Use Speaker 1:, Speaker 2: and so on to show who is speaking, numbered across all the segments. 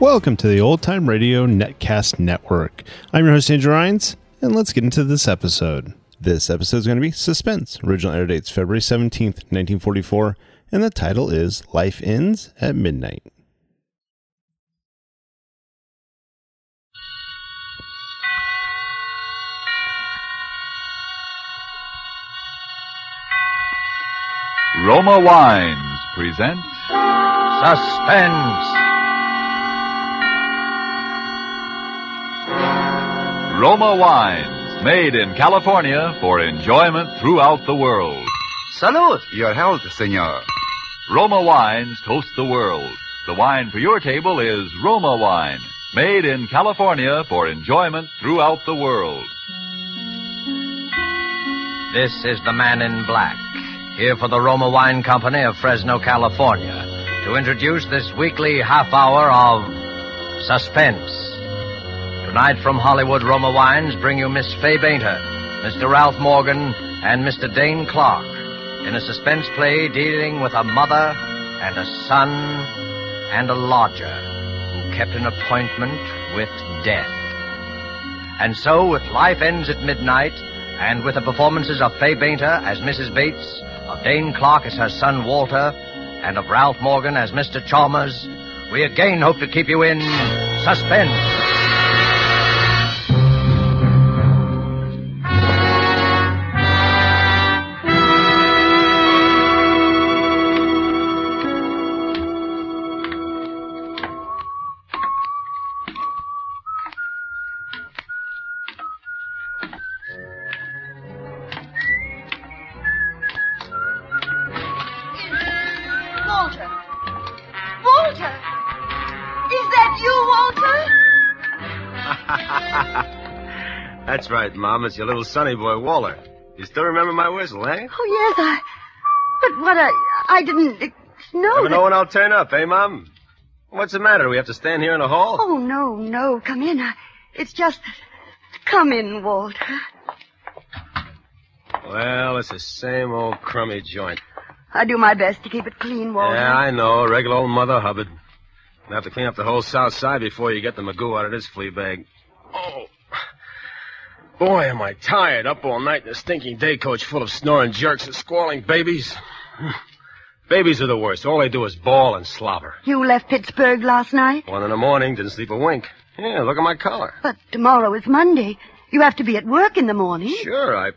Speaker 1: Welcome to the Old Time Radio Netcast Network. I'm your host, Andrew Rhynes, and let's get into this episode. This episode is going to be Suspense. Original air date's February 17th, 1944, and the title is Life Ends at Midnight.
Speaker 2: Roma Wines present Suspense. Roma Wines, made in California for enjoyment throughout the world.
Speaker 3: Salute, your health, senor.
Speaker 2: Roma Wines toast the world. The wine for your table is Roma Wine, made in California for enjoyment throughout the world.
Speaker 4: This is the man in black, here for the Roma Wine Company of Fresno, California, to introduce this weekly half hour of suspense. Tonight from Hollywood, Roma Wines bring you Miss Fay Bainter, Mr. Ralph Morgan, and Mr. Dane Clark in a suspense play dealing with a mother and a son and a lodger who kept an appointment with death. And so, with Life Ends at Midnight, and with the performances of Fay Bainter as Mrs. Bates, of Dane Clark as her son Walter, and of Ralph Morgan as Mr. Chalmers, we again hope to keep you in suspense.
Speaker 3: That's right, Mom. It's your little sonny boy, Waller. You still remember my whistle, eh?
Speaker 5: Oh, yes, I. But what I. I didn't know.
Speaker 3: Never
Speaker 5: that-
Speaker 3: know when I'll turn up, eh, Mom? What's the matter? Do we have to stand here in the hall?
Speaker 5: Oh, no, no. Come in. I, it's just. Come in, Walter.
Speaker 3: Well, it's the same old crummy joint.
Speaker 5: I do my best to keep it clean, Walter.
Speaker 3: Yeah, I know. Regular old Mother Hubbard. You'll have to clean up the whole south side before you get the Magoo out of this flea bag. Boy, am I tired. Up all night in a stinking day coach full of snoring jerks and squalling babies. babies are the worst. All they do is bawl and slobber.
Speaker 5: You left Pittsburgh last night?
Speaker 3: One in the morning, didn't sleep a wink. Yeah, look at my collar.
Speaker 5: But tomorrow is Monday. You have to be at work in the morning.
Speaker 3: Sure, I.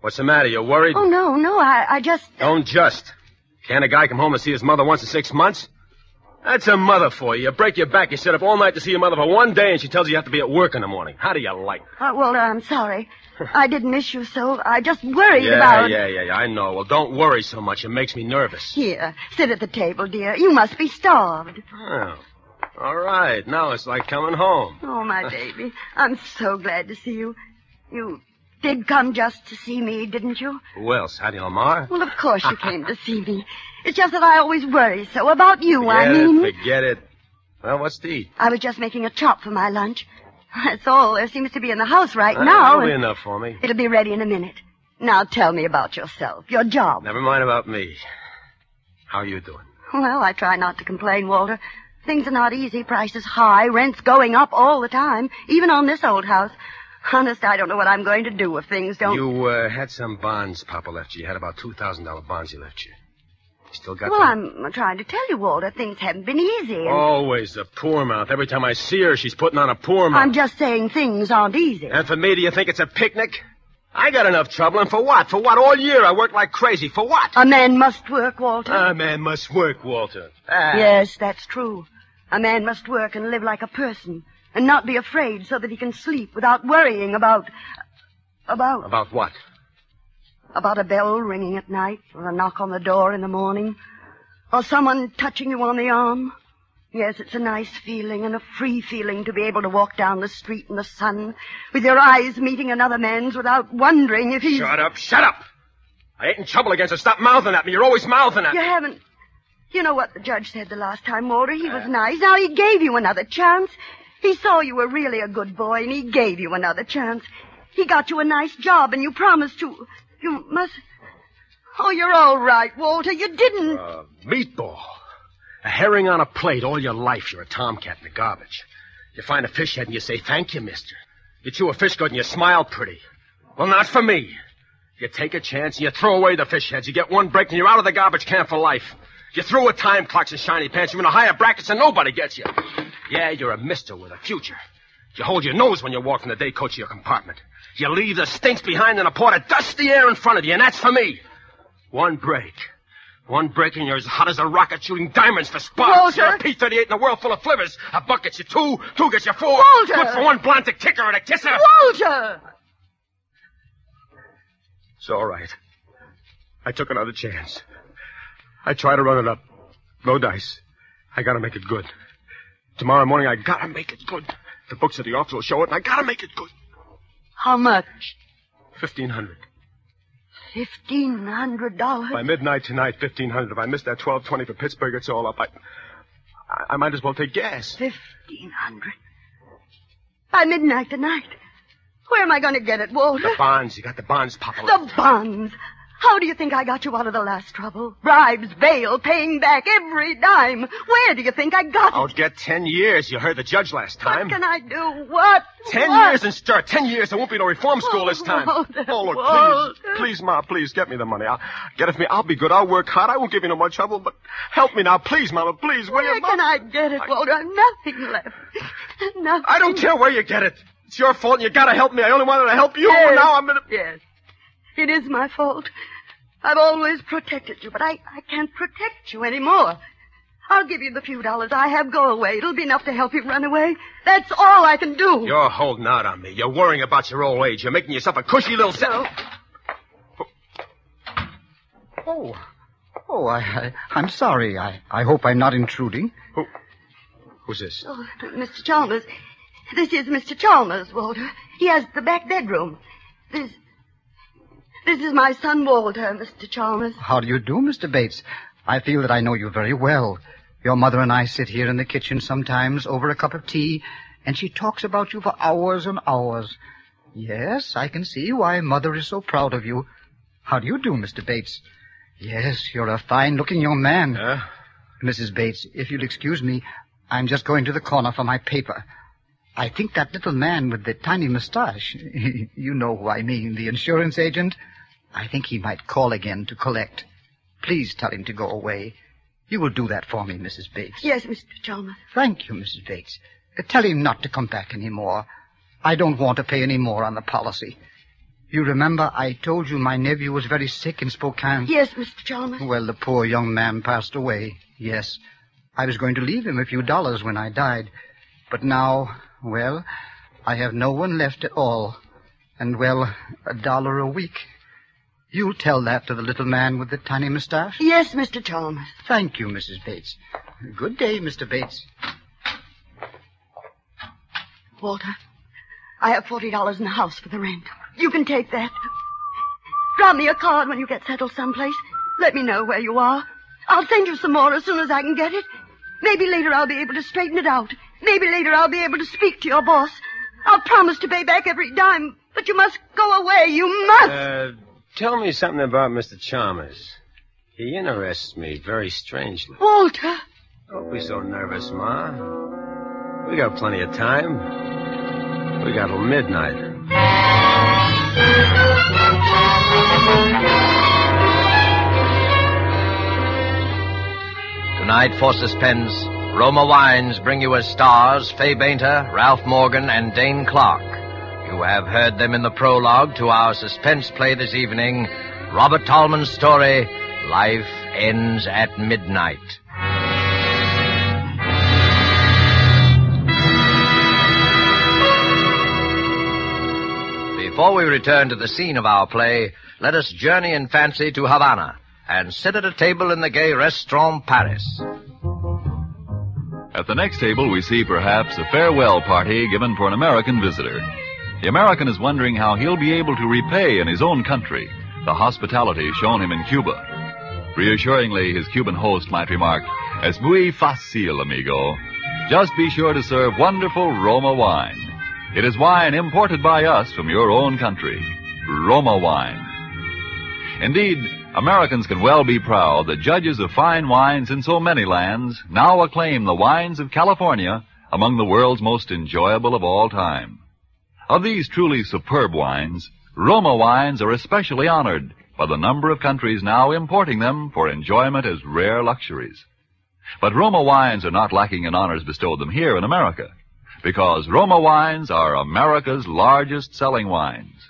Speaker 3: What's the matter? You're worried?
Speaker 5: Oh, no, no. I, I just.
Speaker 3: Don't just. Can't a guy come home and see his mother once in six months? That's a mother for you. You break your back, you sit up all night to see your mother for one day, and she tells you you have to be at work in the morning. How do you like?
Speaker 5: Uh, Walter, I'm sorry. I didn't miss you so. I just worried
Speaker 3: Yeah,
Speaker 5: about.
Speaker 3: yeah, yeah, yeah. I know. Well, don't worry so much. It makes me nervous.
Speaker 5: Here, sit at the table, dear. You must be starved.
Speaker 3: Oh. All right. Now it's like coming home.
Speaker 5: Oh, my baby. I'm so glad to see you. You did come just to see me, didn't you?
Speaker 3: Who else? Hattie Lamar?
Speaker 5: Well, of course you came to see me. It's just that I always worry so about you,
Speaker 3: Forget
Speaker 5: I mean.
Speaker 3: it. Forget it. Well, what's to eat?
Speaker 5: I was just making a chop for my lunch. That's all there seems to be in the house right
Speaker 3: Uh,
Speaker 5: now.
Speaker 3: That'll be enough for me.
Speaker 5: It'll be ready in a minute. Now tell me about yourself, your job.
Speaker 3: Never mind about me. How are you doing?
Speaker 5: Well, I try not to complain, Walter. Things are not easy. Prices high, rents going up all the time, even on this old house. Honest, I don't know what I'm going to do if things don't.
Speaker 3: You uh, had some bonds Papa left you. You had about $2,000 bonds he left you. You still got
Speaker 5: Well,
Speaker 3: them?
Speaker 5: I'm trying to tell you, Walter, things haven't been easy. And
Speaker 3: Always the poor mouth. Every time I see her, she's putting on a poor mouth.
Speaker 5: I'm just saying things aren't easy.
Speaker 3: And for me, do you think it's a picnic? I got enough trouble, and for what? For what? All year I worked like crazy. For what?
Speaker 5: A man must work, Walter.
Speaker 3: A man must work, Walter. Ah.
Speaker 5: Yes, that's true. A man must work and live like a person, and not be afraid so that he can sleep without worrying about. about.
Speaker 3: About what?
Speaker 5: about a bell ringing at night, or a knock on the door in the morning, or someone touching you on the arm. Yes, it's a nice feeling and a free feeling to be able to walk down the street in the sun with your eyes meeting another man's without wondering if he's.
Speaker 3: Shut up, shut up! I ain't in trouble against her. Stop mouthing at me. You're always mouthing at me.
Speaker 5: You haven't. You know what the judge said the last time, Walter? He was uh. nice. Now he gave you another chance. He saw you were really a good boy, and he gave you another chance. He got you a nice job, and you promised to. You must. Oh, you're all right, Walter. You didn't.
Speaker 3: Uh, meatball. A herring on a plate all your life. You're a tomcat in the garbage. You find a fish head and you say, thank you, mister. You chew a fish good and you smile pretty. Well, not for me. You take a chance and you throw away the fish heads. You get one break and you're out of the garbage can for life. You throw with time clocks and shiny pants. You're in a higher brackets and nobody gets you. Yeah, you're a mister with a future. You hold your nose when you walk from the day coach of your compartment. You leave the stinks behind in a pot of dusty air in front of you, and that's for me. One break. One break and you're as hot as a rocket shooting diamonds for sparks.
Speaker 5: Walter!
Speaker 3: You're a P-38 in a world full of flivvers. A buck gets you two, two gets you four.
Speaker 5: Walter!
Speaker 3: Good for one blonde to kicker and a kisser.
Speaker 5: Walter!
Speaker 3: It's all right. I took another chance. I try to run it up. No dice. I gotta make it good. Tomorrow morning, I gotta make it good. The books at the office will show it, and I gotta make it good.
Speaker 5: How much?
Speaker 3: Fifteen hundred.
Speaker 5: Fifteen hundred dollars.
Speaker 3: By midnight tonight, fifteen hundred. If I miss that twelve twenty for Pittsburgh, it's all up. I, I, I might as well take gas.
Speaker 5: Fifteen hundred. By midnight tonight. Where am I going to get it, Walter?
Speaker 3: The bonds. You got the bonds, Papa.
Speaker 5: The bonds. How do you think I got you out of the last trouble? Bribes, bail, paying back every dime. Where do you think I got
Speaker 3: I'll
Speaker 5: it?
Speaker 3: get ten years. You heard the judge last time.
Speaker 5: What can I do? What?
Speaker 3: Ten
Speaker 5: What?
Speaker 3: years and stir. Ten years. There won't be no reform school this time.
Speaker 5: Walter,
Speaker 3: oh, look,
Speaker 5: Walter.
Speaker 3: please. Please, Ma, please, get me the money. I'll get it for me. I'll be good. I'll work hard. I won't give you no more trouble, but help me now. Please, Mama, please,
Speaker 5: Where
Speaker 3: you?
Speaker 5: can I get it, Walter? I've nothing left. Nothing.
Speaker 3: I don't care where you get it. It's your fault and you gotta help me. I only wanted to help you,
Speaker 5: Yes.
Speaker 3: now I'm gonna...
Speaker 5: Yes. It is my fault. I've always protected you, but I, I can't protect you anymore. I'll give you the few dollars I have. Go away. It'll be enough to help you run away. That's all I can do.
Speaker 3: You're holding out on me. You're worrying about your old age. You're making yourself a cushy little... Se-
Speaker 5: No.
Speaker 6: Oh. oh. Oh, I, I, I'm sorry. I, I hope I'm not intruding.
Speaker 3: Who, Who's this?
Speaker 5: Oh, Mr. Chalmers. This is Mr. Chalmers, Walter. He has the back bedroom. This. This is my son, Walter, Mr. Chalmers.
Speaker 6: How do you do, Mr. Bates? I feel that I know you very well. Your mother and I sit here in the kitchen sometimes over a cup of tea, and she talks about you for hours and hours. Yes, I can see why Mother is so proud of you. How do you do, Mr. Bates? Yes, you're a fine-looking young man.
Speaker 3: Huh?
Speaker 6: Mrs. Bates, if you'll excuse me, I'm just going to the corner for my paper. I think that little man with the tiny mustache, you know who I mean, the insurance agent, I think he might call again to collect. Please tell him to go away. You will do that for me, Mrs. Bates.
Speaker 5: Yes, Mr. Chalmers.
Speaker 6: Thank you, Mrs. Bates. Uh, tell him not to come back any more. I don't want to pay any more on the policy. You remember I told you my nephew was very sick in Spokane?
Speaker 5: Yes, Mr. Chalmers.
Speaker 6: Well, the poor young man passed away, yes. I was going to leave him a few dollars when I died. But now, well, I have no one left at all. And, well, a dollar a week. You'll tell that to the little man with the tiny mustache?
Speaker 5: Yes, Mr. Chalmers.
Speaker 6: Thank you, Mrs. Bates. Good day, Mr. Bates.
Speaker 5: Walter, I have forty dollars in the house for the rent. You can take that. Drop me a card when you get settled someplace. Let me know where you are. I'll send you some more as soon as I can get it. Maybe later I'll be able to straighten it out. Maybe later I'll be able to speak to your boss. I'll promise to pay back every dime, but you must go away. You must.
Speaker 3: Uh, tell me something about Mr. Chalmers. He interests me very strangely.
Speaker 5: Walter.
Speaker 3: Don't be so nervous, Ma. We got plenty of time. We got till midnight.
Speaker 4: Tonight for Suspense, Roma Wines bring you as stars Fay Bainter, Ralph Morgan, and Dane Clark. You have heard them in the prologue to our suspense play this evening, Robert Tallman's story, Life Ends at Midnight. Before we return to the scene of our play, let us journey in fancy to Havana and sit at a table in the gay restaurant Paris.
Speaker 2: At the next table, we see perhaps a farewell party given for an American visitor. The American is wondering how he'll be able to repay in his own country the hospitality shown him in Cuba. Reassuringly, his Cuban host might remark, Es muy fácil, amigo. Just be sure to serve wonderful Roma wine. It is wine imported by us from your own country. Roma wine. Indeed, Americans can well be proud that judges of fine wines in so many lands now acclaim the wines of California among the world's most enjoyable of all time. Of these truly superb wines, Roma wines are especially honored by the number of countries now importing them for enjoyment as rare luxuries. But Roma wines are not lacking in honors bestowed them here in America, because Roma wines are America's largest selling wines.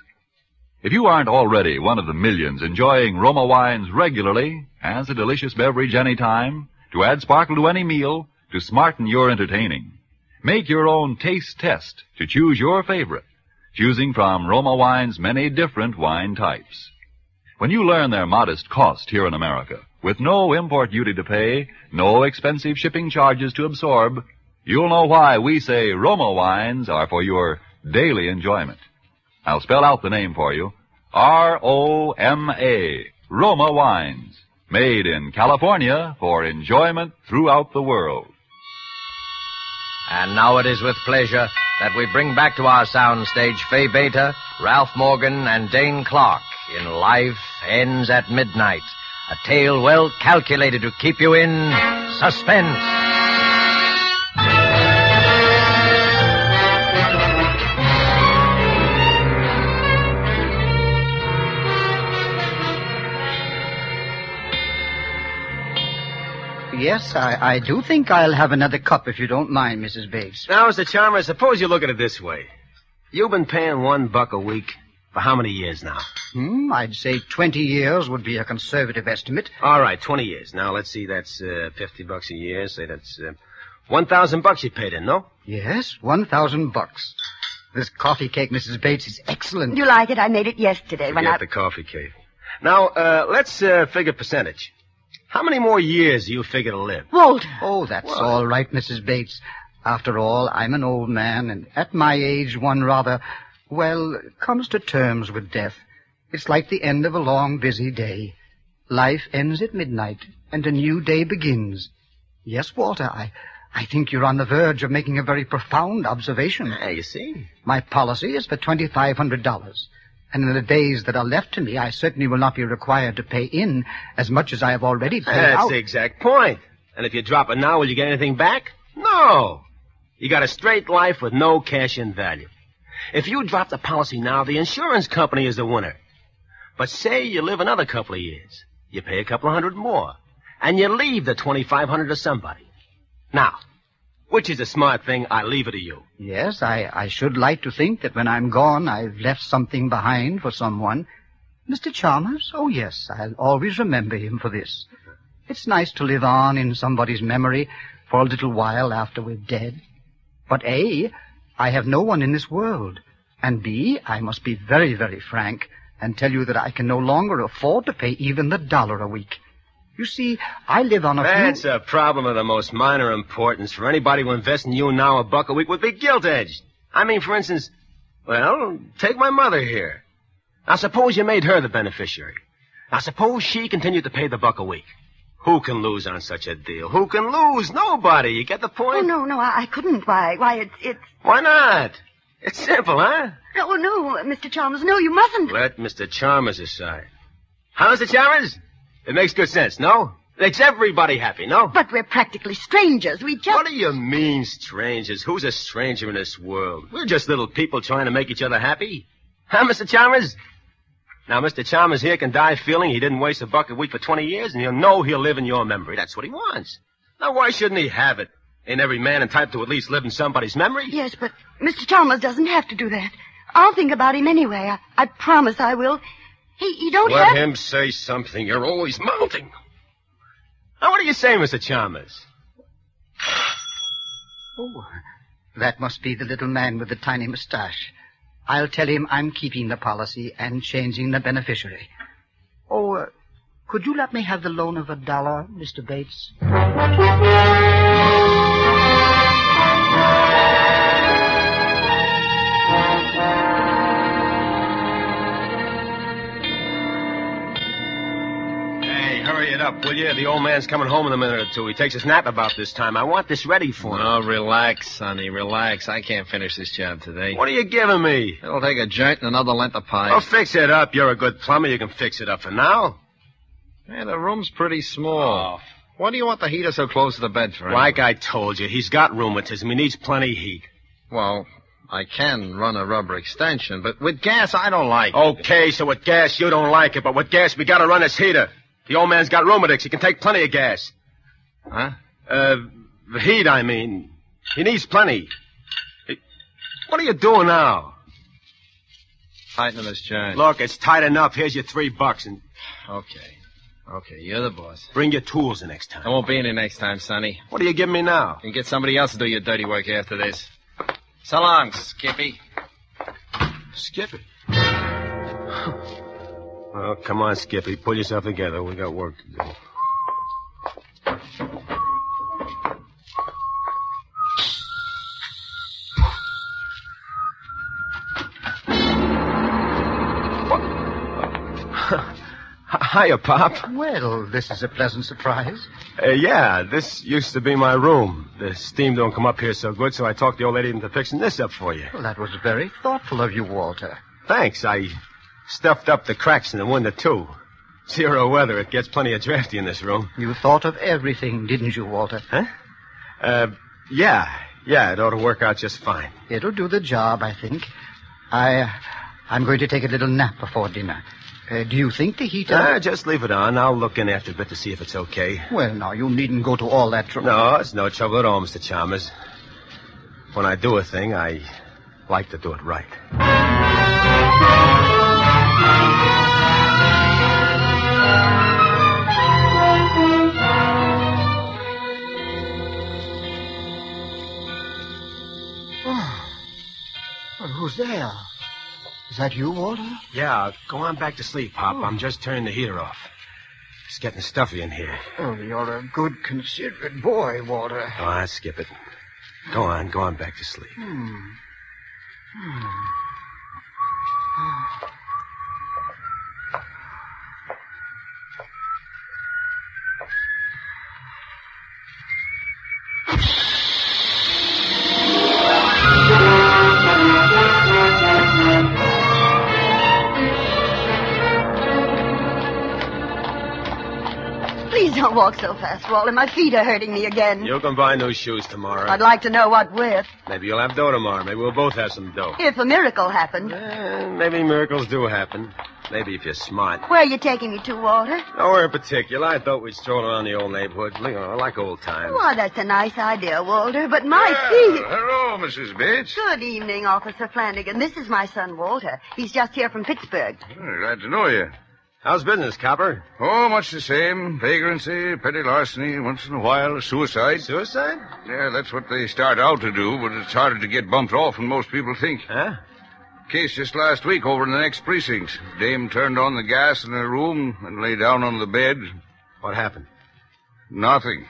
Speaker 2: If you aren't already one of the millions enjoying Roma wines regularly, as a delicious beverage any time, to add sparkle to any meal, to smarten your entertaining, make your own taste test to choose your favorite, choosing from Roma wine's many different wine types. When you learn their modest cost here in America, with no import duty to pay, no expensive shipping charges to absorb, you'll know why we say Roma wines are for your daily enjoyment. I'll spell out the name for you. R-O-M-A. Roma Wines. Made in California for enjoyment throughout the world.
Speaker 4: And now it is with pleasure that we bring back to our soundstage Fay Bainter, Ralph Morgan, and Dane Clark in Life Ends at Midnight, a tale well calculated to keep you in suspense.
Speaker 6: Yes, I, I do think I'll have another cup if you don't mind, Mrs. Bates.
Speaker 3: Now, Mr. Chalmers, suppose you look at it this way. You've been paying one buck a week for how many years now?
Speaker 6: Hmm, I'd say 20 years would be a conservative estimate.
Speaker 3: All right, 20 years. Now, let's see, that's uh, 50 bucks a year. Say that's uh, 1,000 bucks you paid in, no?
Speaker 6: Yes, 1,000 bucks. This coffee cake, Mrs. Bates, is excellent.
Speaker 5: You like it? I made it yesterday when I.
Speaker 3: the coffee cake. Now, uh, let's uh, figure percentage. How many more years do you figure to live?
Speaker 5: Walter.
Speaker 6: Oh, that's
Speaker 3: What?
Speaker 6: all right, Mrs. Bates. After all, I'm an old man, and at my age, one rather, well, comes to terms with death. It's like the end of a long, busy day. Life ends at midnight, and a new day begins. Yes, Walter, I, I think you're on the verge of making a very profound observation.
Speaker 3: Yeah, you see.
Speaker 6: My policy is for $2,500. And in the days that are left to me, I certainly will not be required to pay in as much as I have already paid
Speaker 3: That's
Speaker 6: out.
Speaker 3: the exact point. And if you drop it now, will you get anything back? No. You got a straight life with no cash in value. If you drop the policy now, the insurance company is the winner. But say you live another couple of years. You pay a couple of hundred more. And you leave the 2500 to somebody. Now, which is a smart thing, I leave it to you.
Speaker 6: Yes, I, I should like to think that when I'm gone, I've left something behind for someone. Mr. Chalmers? Oh, yes, I'll always remember him for this. It's nice to live on in somebody's memory for a little while after we're dead. But A, I have no one in this world. And B, I must be very, very frank and tell you that I can no longer afford to pay even the dollar a week. You see, I live on a
Speaker 3: That's
Speaker 6: few...
Speaker 3: a problem of the most minor importance. For anybody who invests in you now a buck a week would be gilt-edged. I mean, for instance, well, take my mother here. Now suppose you made her the beneficiary. Now suppose she continued to pay the buck a week. Who can lose on such a deal? Who can lose? Nobody. You get the point?
Speaker 5: Oh, no, no, I, I couldn't. Why, why, it's, it's...
Speaker 3: Why not? It's simple, huh?
Speaker 5: No, no, Mr. Chalmers, no, you mustn't.
Speaker 3: Let Mr. Chalmers decide. How's Mr. Chalmers? It makes good sense, no? Makes everybody happy, no?
Speaker 5: But we're practically strangers. We just...
Speaker 3: What do you mean, strangers? Who's a stranger in this world? We're just little people trying to make each other happy. Huh, Mr. Chalmers? Now, Mr. Chalmers here can die feeling he didn't waste a buck a week for 20 years, and he'll know he'll live in your memory. That's what he wants. Now, why shouldn't he have it? Ain't every man entitled to at least live in somebody's memory?
Speaker 5: Yes, but Mr. Chalmers doesn't have to do that. I'll think about him anyway. I, I promise I will. He, he don't
Speaker 3: Let
Speaker 5: have...
Speaker 3: him say something. You're always mounting. Now, what do you say, Mr. Chalmers?
Speaker 6: Oh, that must be the little man with the tiny mustache. I'll tell him I'm keeping the policy and changing the beneficiary. Oh, uh, could you let me have the loan of a dollar, Mr. Bates?
Speaker 3: Hurry it up, will you? The old man's coming home in a minute or two. He takes a nap about this time. I want this ready for him.
Speaker 7: Oh, relax, Sonny, relax. I can't finish this job today.
Speaker 3: What are you giving me?
Speaker 7: It'll take a joint and another length of pie.
Speaker 3: Oh, fix it up. You're a good plumber. You can fix it up for now.
Speaker 7: Yeah, the room's pretty small. Oh. Why do you want the heater so close to the bed for?
Speaker 3: Like I told you, he's got rheumatism. He needs plenty of heat.
Speaker 7: Well, I can run a rubber extension, but with gas, I don't like it.
Speaker 3: Okay, so with gas, you don't like it, but with gas, we gotta run this heater. The old man's got rheumatics. He can take plenty of gas.
Speaker 7: Huh?
Speaker 3: Uh, the heat, I mean. He needs plenty. Hey, What are you doing now?
Speaker 7: Tightening this chain.
Speaker 3: Look, it's tight enough. Here's your three bucks, and
Speaker 7: Okay. Okay, you're the boss.
Speaker 3: bring your tools the next time.
Speaker 7: I won't be any next time, Sonny.
Speaker 3: What are you giving me now?
Speaker 7: You can get somebody else to do your dirty work after this. So long, Skippy.
Speaker 3: Skip Well, come on, Skippy. Pull yourself together. We got work to do. Hiya, Pop.
Speaker 6: Well, this is a pleasant surprise.
Speaker 3: Uh, yeah, this used to be my room. The steam don't come up here so good, so I talked the old lady into fixing this up for you.
Speaker 6: Well, that was very thoughtful of you, Walter.
Speaker 3: Thanks. I stuffed up the cracks in the window, too. Zero weather. It gets plenty of drafty in this room.
Speaker 6: You thought of everything, didn't you, Walter?
Speaker 3: Huh? Uh, yeah. Yeah, it ought to work out just fine.
Speaker 6: It'll do the job, I think. I, uh, I'm going to take a little nap before dinner. Uh, do you think the heater?
Speaker 3: Ah, just leave it on. I'll look in after a bit to see if it's okay.
Speaker 6: Well, now, you needn't go to all that trouble.
Speaker 3: No, it's no trouble at all, Mr. Chalmers. When I do a thing, I like to do it right.
Speaker 6: Who's there? Is that you, Walter?
Speaker 3: Yeah, go on back to sleep, Pop. Oh. I'm just turning the heater off. It's getting stuffy in here.
Speaker 6: Oh, you're a good, considerate boy, Walter.
Speaker 3: Oh, I skip it. Go on, go on back to sleep.
Speaker 5: Please don't walk so fast, Walter. My feet are hurting me again.
Speaker 3: You can buy new shoes tomorrow.
Speaker 5: I'd like to know what with.
Speaker 3: Maybe you'll have dough tomorrow. Maybe we'll both have some dough.
Speaker 5: If a miracle happened.
Speaker 3: Eh, maybe miracles do happen. Maybe if you're smart.
Speaker 5: Where are you taking me to, Walter?
Speaker 3: Nowhere in particular. I thought we'd stroll around the old neighborhood, you know, like old times.
Speaker 5: Why, that's a nice idea, Walter, but my feet.
Speaker 8: hello, Mrs. Bates.
Speaker 5: Good evening, Officer Flanagan. This is my son, Walter. He's just here from Pittsburgh.
Speaker 8: glad to know you.
Speaker 3: How's business, Copper?
Speaker 8: Oh, much the same. Vagrancy, petty larceny, once in a while a suicide.
Speaker 3: Suicide?
Speaker 8: Yeah, that's what they start out to do, but it's harder to get bumped off than most people think.
Speaker 3: Huh?
Speaker 8: Case just last week over in the next precinct. Dame turned on the gas in her room and lay down on the bed.
Speaker 3: What happened?
Speaker 8: Nothing.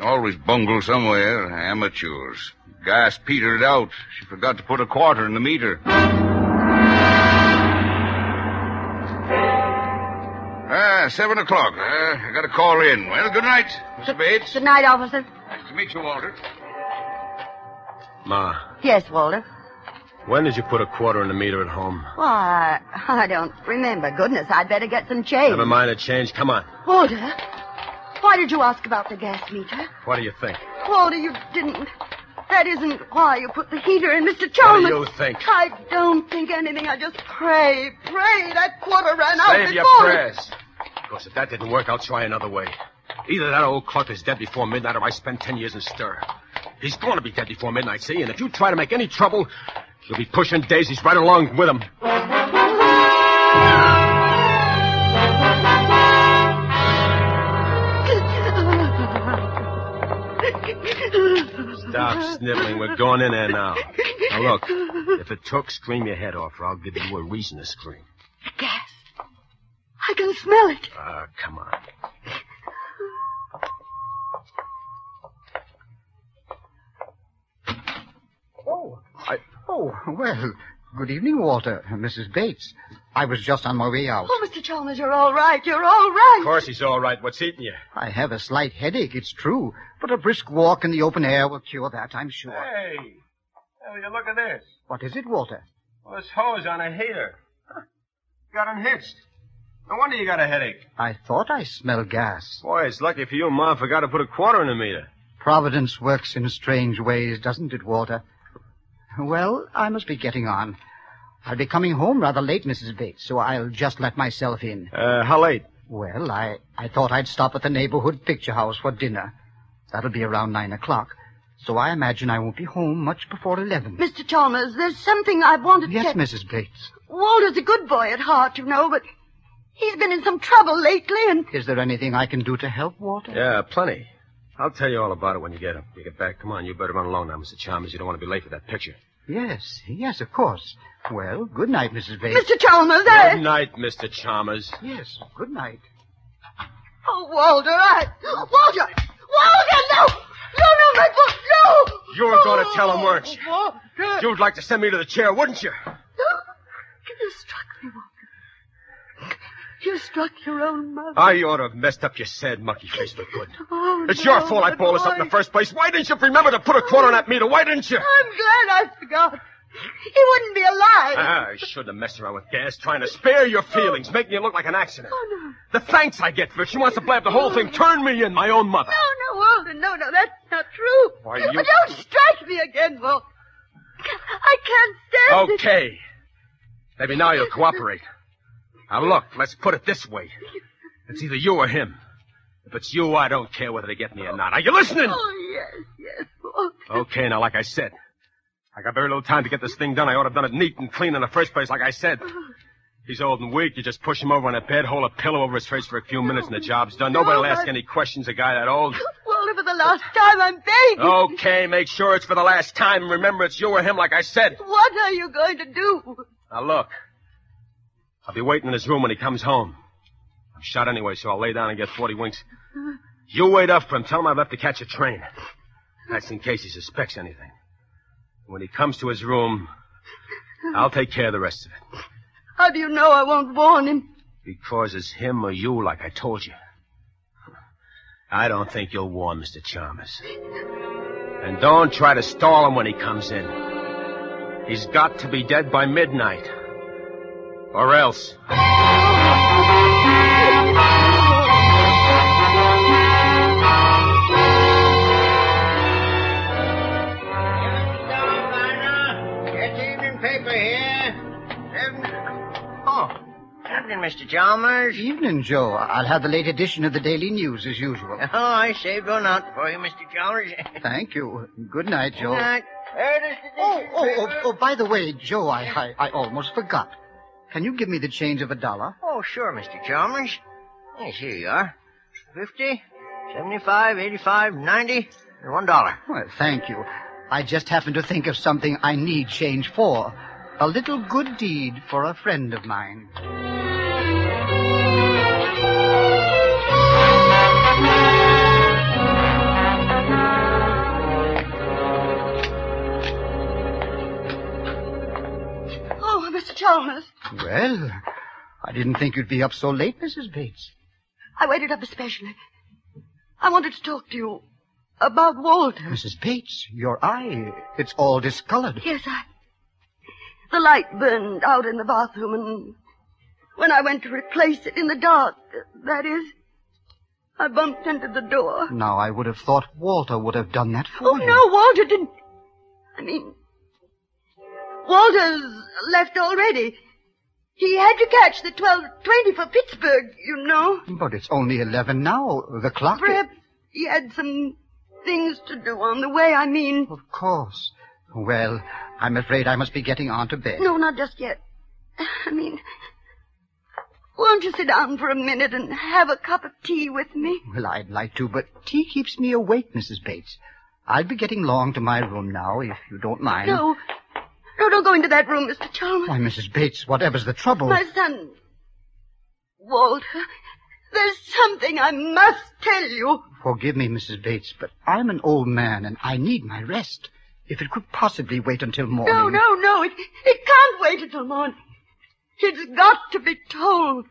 Speaker 8: Always bungle somewhere. Amateurs. Gas petered out. She forgot to put a quarter in the meter. Seven o'clock. Uh, I got to call in. Well, good night, Mr. Bates.
Speaker 5: Good night, officer.
Speaker 8: Nice to meet you, Walter.
Speaker 3: Ma,
Speaker 5: Yes, Walter.
Speaker 3: when did you put a quarter in the meter at home?
Speaker 5: Why, I don't remember. Goodness, I'd better get some change.
Speaker 3: Never mind the change. Come on.
Speaker 5: Walter, why did you ask about the gas meter?
Speaker 3: What do you think?
Speaker 5: Walter, you didn't. That isn't why you put the heater in, Mr. Chalmers.
Speaker 3: What
Speaker 5: Chalmers.
Speaker 3: do you think?
Speaker 5: I don't think anything. I just pray, pray that quarter ran out before.
Speaker 3: Save your prayers. Because if that didn't work, I'll try another way. Either that old Clark is dead before midnight or I spend ten years in stir. He's going to be dead before midnight, see? And if you try to make any trouble, you'll be pushing daisies right along with him. Stop sniveling. We're going in there now. Now look, if it took, scream your head off, or I'll give you a reason to scream.
Speaker 5: Gas. I can smell it.
Speaker 3: Ah, come on.
Speaker 6: Oh, I, oh, well, good evening, Walter. Mrs. Bates. I was just on my way out.
Speaker 5: Oh, Mr. Chalmers, you're all right. You're all right.
Speaker 3: Of course he's all right. What's eating you?
Speaker 6: I have a slight headache, it's true, but a brisk walk in the open air will cure that, I'm sure.
Speaker 3: Hey, hey, you look at this.
Speaker 6: What is it, Walter?
Speaker 3: Well, this hose on a heater. Huh. Got unhitched. No wonder you got a headache.
Speaker 6: I thought I smelled gas.
Speaker 3: Boy, it's lucky for you Ma forgot to put a quarter in the meter.
Speaker 6: Providence works in strange ways, doesn't it, Walter? Well, I must be getting on. I'll be coming home rather late, Mrs. Bates, so I'll just let myself in.
Speaker 3: Uh, how late?
Speaker 6: Well, I, I thought I'd stop at the neighborhood picture house for dinner. That'll be around nine o'clock. So I imagine I won't be home much before eleven.
Speaker 5: Mr. Chalmers, there's something I wanted to... Yes.
Speaker 6: Mrs. Bates.
Speaker 5: Walter's a good boy at heart, you know, but he's been in some trouble lately, and
Speaker 6: Is there anything I can do to help, Walter?
Speaker 3: Yeah, plenty. I'll tell you all about it when you get you get back. Come on, you better run along now, Mr. Chalmers. You don't want to be late for that picture.
Speaker 6: Yes, yes, of course. Well, good night, Mrs. Bates.
Speaker 5: Mr. Chalmers, I...
Speaker 3: Good night, Mr. Chalmers.
Speaker 6: Yes, good night.
Speaker 5: Oh, Walter, I... Walter! Walter, no! No, no, my book, no!
Speaker 3: You were going to oh, tell him, weren't you?
Speaker 5: Walter!
Speaker 3: You'd like to send me to the chair, wouldn't you?
Speaker 5: You struck me, Walter. You struck your own mother.
Speaker 3: I ought to have messed up your sad monkey face for good.
Speaker 5: Oh,
Speaker 3: It's
Speaker 5: no,
Speaker 3: your fault I pulled this up in the first place. Why didn't you remember to put a quarter on that meter? Why didn't you?
Speaker 5: I'm glad I forgot. He wouldn't be alive.
Speaker 3: Ah, I shouldn't have messed around with gas, trying to spare your feelings, making it look like an accident.
Speaker 5: Oh, no.
Speaker 3: The thanks I get for it. She wants to blab the whole thing. Turn me in, my own mother.
Speaker 5: No, no, Walter, no, no, that's not true.
Speaker 3: Why, you-
Speaker 5: But don't strike me again, Walter. I can't stand it.
Speaker 3: Okay. Maybe now you'll cooperate. Now look, let's put it this way. It's either you or him. If it's you, I don't care whether they get me or not. Are you listening?
Speaker 5: Oh, yes, yes, Walter.
Speaker 3: Okay, now like I said, I got very little time to get this thing done. I ought to have done it neat and clean in the first place, like I said. He's old and weak. You just push him over on a bed, hold a pillow over his face for a few minutes, and the job's done. Nobody will
Speaker 5: No,
Speaker 3: ask
Speaker 5: I-
Speaker 3: any questions. A guy that old.
Speaker 5: Walter, for the last time, I'm begging.
Speaker 3: Okay, make sure it's for the last time. Remember, it's you or him, like I said.
Speaker 5: What are you going to do?
Speaker 3: Now look, I'll be waiting in his room when he comes home. I'm shot anyway, so I'll lay down and get 40 winks. You wait up for him. Tell him I've left to catch a train. That's in case he suspects anything. When he comes to his room, I'll take care of the rest of it.
Speaker 5: How do you know I won't warn him?
Speaker 3: Because it's him or you, like I told you. I don't think you'll warn Mr. Chalmers. And don't try to stall him when he comes in. He's got to be dead by midnight. Or else.
Speaker 9: Get the evening paper here. Oh, evening, Mr. Chalmers.
Speaker 6: Evening, Joe. I'll have the late edition of the Daily News as usual.
Speaker 9: Oh, I saved one out for you, Mr. Chalmers.
Speaker 6: Thank you. Good night, Joe.
Speaker 9: Good night. There it is, the
Speaker 6: Oh, oh, oh, oh, by the way, Joe, I, I, I almost forgot. Can you give me the change of a dollar?
Speaker 9: Oh, sure, Mr. Chalmers. Yes, here you are. Fifty, seventy-five, eighty-five, ninety, and one dollar.
Speaker 6: Well, thank you. I just happened to think of something I need change for. A little good deed for a friend of mine.
Speaker 5: Oh, Mr. Chalmers.
Speaker 6: Well, I didn't think you'd be up so late, Mrs. Bates.
Speaker 5: I waited up especially. I wanted to talk to you about Walter.
Speaker 6: Mrs. Bates, your eye, it's all discolored.
Speaker 5: Yes, I. The light burned out in the bathroom, and when I went to replace it in the dark, that is, I bumped into the door.
Speaker 6: Now, I would have thought Walter would have done that for you.
Speaker 5: Oh,
Speaker 6: you.
Speaker 5: no, Walter didn't. I mean, Walter's left already. He had to catch the 1220 for Pittsburgh, you know.
Speaker 6: But it's only 11 now. The clock...
Speaker 5: Perhaps he had some things to do on the way, I mean.
Speaker 6: Of course. Well, I'm afraid I must be getting on to bed.
Speaker 5: No, not just yet. I mean, won't you sit down for a minute and have a cup of tea with me?
Speaker 6: Well, I'd like to, but tea keeps me awake, Mrs. Bates. I'll be getting along to my room now, if you don't mind.
Speaker 5: No. No, don't go into that room, Mr. Chalmers.
Speaker 6: Why, Mrs. Bates, whatever's the trouble?
Speaker 5: My son. Walter, there's something I must tell you.
Speaker 6: Forgive me, Mrs. Bates, but I'm an old man and I need my rest. If it could possibly wait until morning.
Speaker 5: No, no, no. It, it can't wait until morning. It's got to be told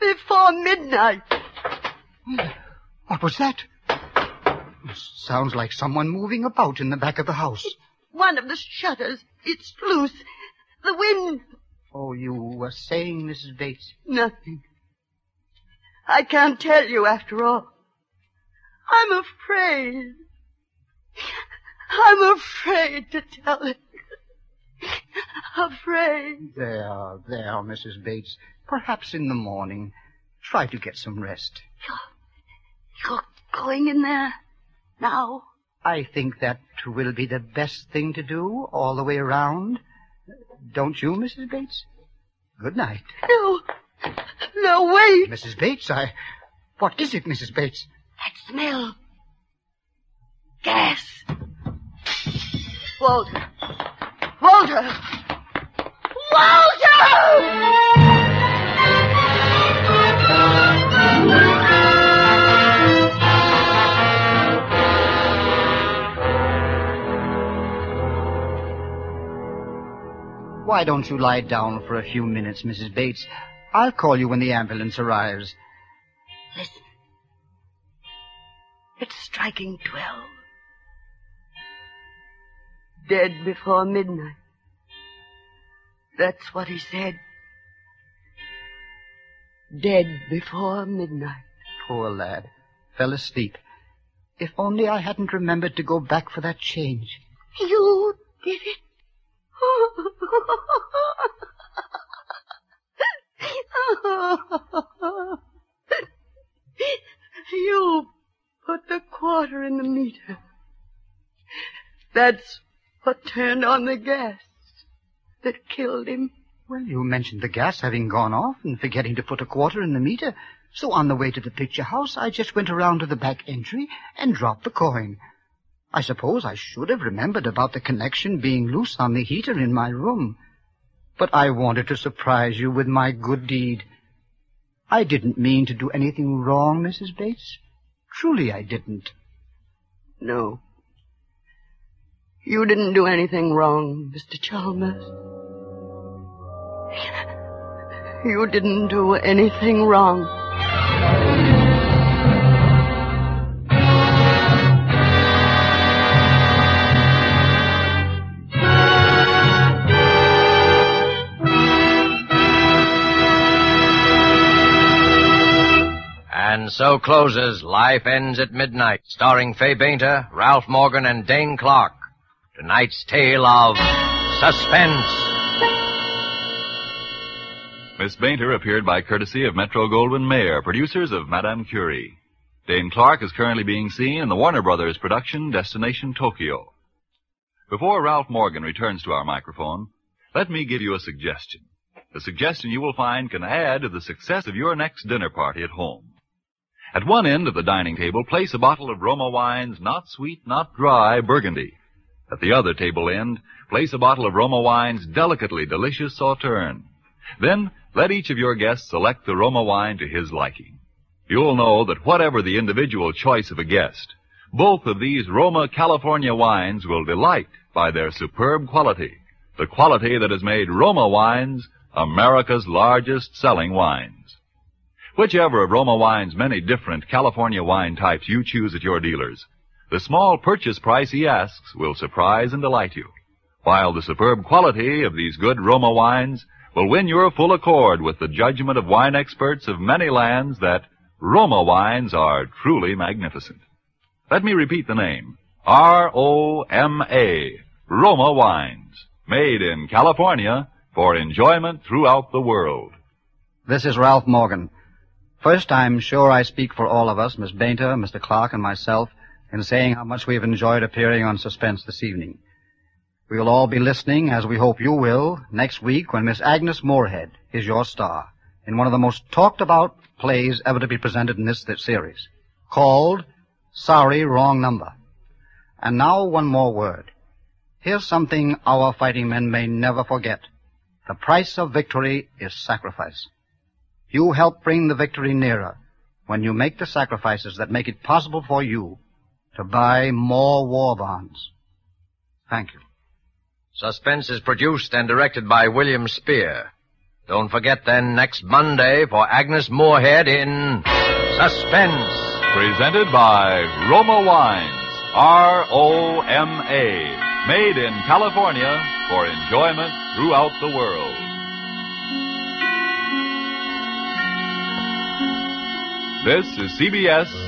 Speaker 5: before midnight.
Speaker 6: What was that? Sounds like someone moving about in the back of the house.
Speaker 5: One of the shutters, it's loose. The wind,
Speaker 6: Oh, you were saying, Mrs. Bates?
Speaker 5: nothing. I can't tell you after all. I'm afraid. I'm afraid to tell it. afraid.
Speaker 6: There, there, Mrs. Bates. Perhaps in the morning. Try to get some rest.
Speaker 5: You're going in there now?
Speaker 6: I think that will be the best thing to do all the way around. Don't you, Mrs. Bates? Good night.
Speaker 5: No. No, wait.
Speaker 6: Mrs. Bates, I. What is it, Mrs. Bates?
Speaker 5: That smell. Gas. Walter. Walter! Walter!
Speaker 6: Why don't you lie down for a few minutes, Mrs. Bates? I'll call you when the ambulance arrives.
Speaker 5: Listen. It's striking twelve. Dead before midnight. That's what he said. Dead before midnight.
Speaker 6: Poor lad. Fell asleep. If only I hadn't remembered to go back for that change.
Speaker 5: You did it. you put the quarter in the meter. That's what turned on the gas that killed him.
Speaker 6: Well, you mentioned the gas having gone off and forgetting to put a quarter in the meter. So on the way to the picture house, I just went around to the back entry and dropped the coin. I suppose I should have remembered about the connection being loose on the heater in my room. But I wanted to surprise you with my good deed. I didn't mean to do anything wrong, Mrs. Bates. Truly I didn't.
Speaker 5: No. You didn't do anything wrong, Mr. Chalmers. You didn't do anything wrong.
Speaker 4: And so closes Life Ends at Midnight, starring Fay Bainter, Ralph Morgan, and Dane Clark. Tonight's tale of suspense.
Speaker 2: Miss Bainter appeared by courtesy of Metro Goldwyn Mayer, producers of Madame Curie. Dane Clark is currently being seen in the Warner Brothers production Destination Tokyo. Before Ralph Morgan returns to our microphone, let me give you a suggestion. A suggestion you will find can add to the success of your next dinner party at home. At one end of the dining table, place a bottle of Roma wines, not sweet, not dry, Burgundy. At the other table end, place a bottle of Roma wines, delicately delicious Sauterne. Then, let each of your guests select the Roma wine to his liking. You'll know that whatever the individual choice of a guest, both of these Roma California wines will delight by their superb quality, the quality that has made Roma wines America's largest selling wines. Whichever of Roma Wine's many different California wine types you choose at your dealers, the small purchase price he asks will surprise and delight you, while the superb quality of these good Roma wines will win your full accord with the judgment of wine experts of many lands that Roma wines are truly magnificent. Let me repeat the name. R-O-M-A. Roma Wines. Made in California for enjoyment throughout the world.
Speaker 6: This is Ralph Morgan. First, I'm sure I speak for all of us, Miss Bainter, Mr. Clark, and myself, in saying how much we have enjoyed appearing on Suspense this evening. We will all be listening, as we hope you will, next week when Miss Agnes Moorehead is your star in one of the most talked about plays ever to be presented in this, this series, called Sorry, Wrong Number. And now one more word. Here's something our fighting men may never forget. The price of victory is sacrifice. You help bring the victory nearer when you make the sacrifices that make it possible for you to buy more war bonds. Thank you.
Speaker 4: Suspense is produced and directed by William Spier. Don't forget then next Monday for Agnes Moorehead in Suspense.
Speaker 2: Presented by Roma Wines. R-O-M-A. Made in California for enjoyment throughout the world. This is CBS,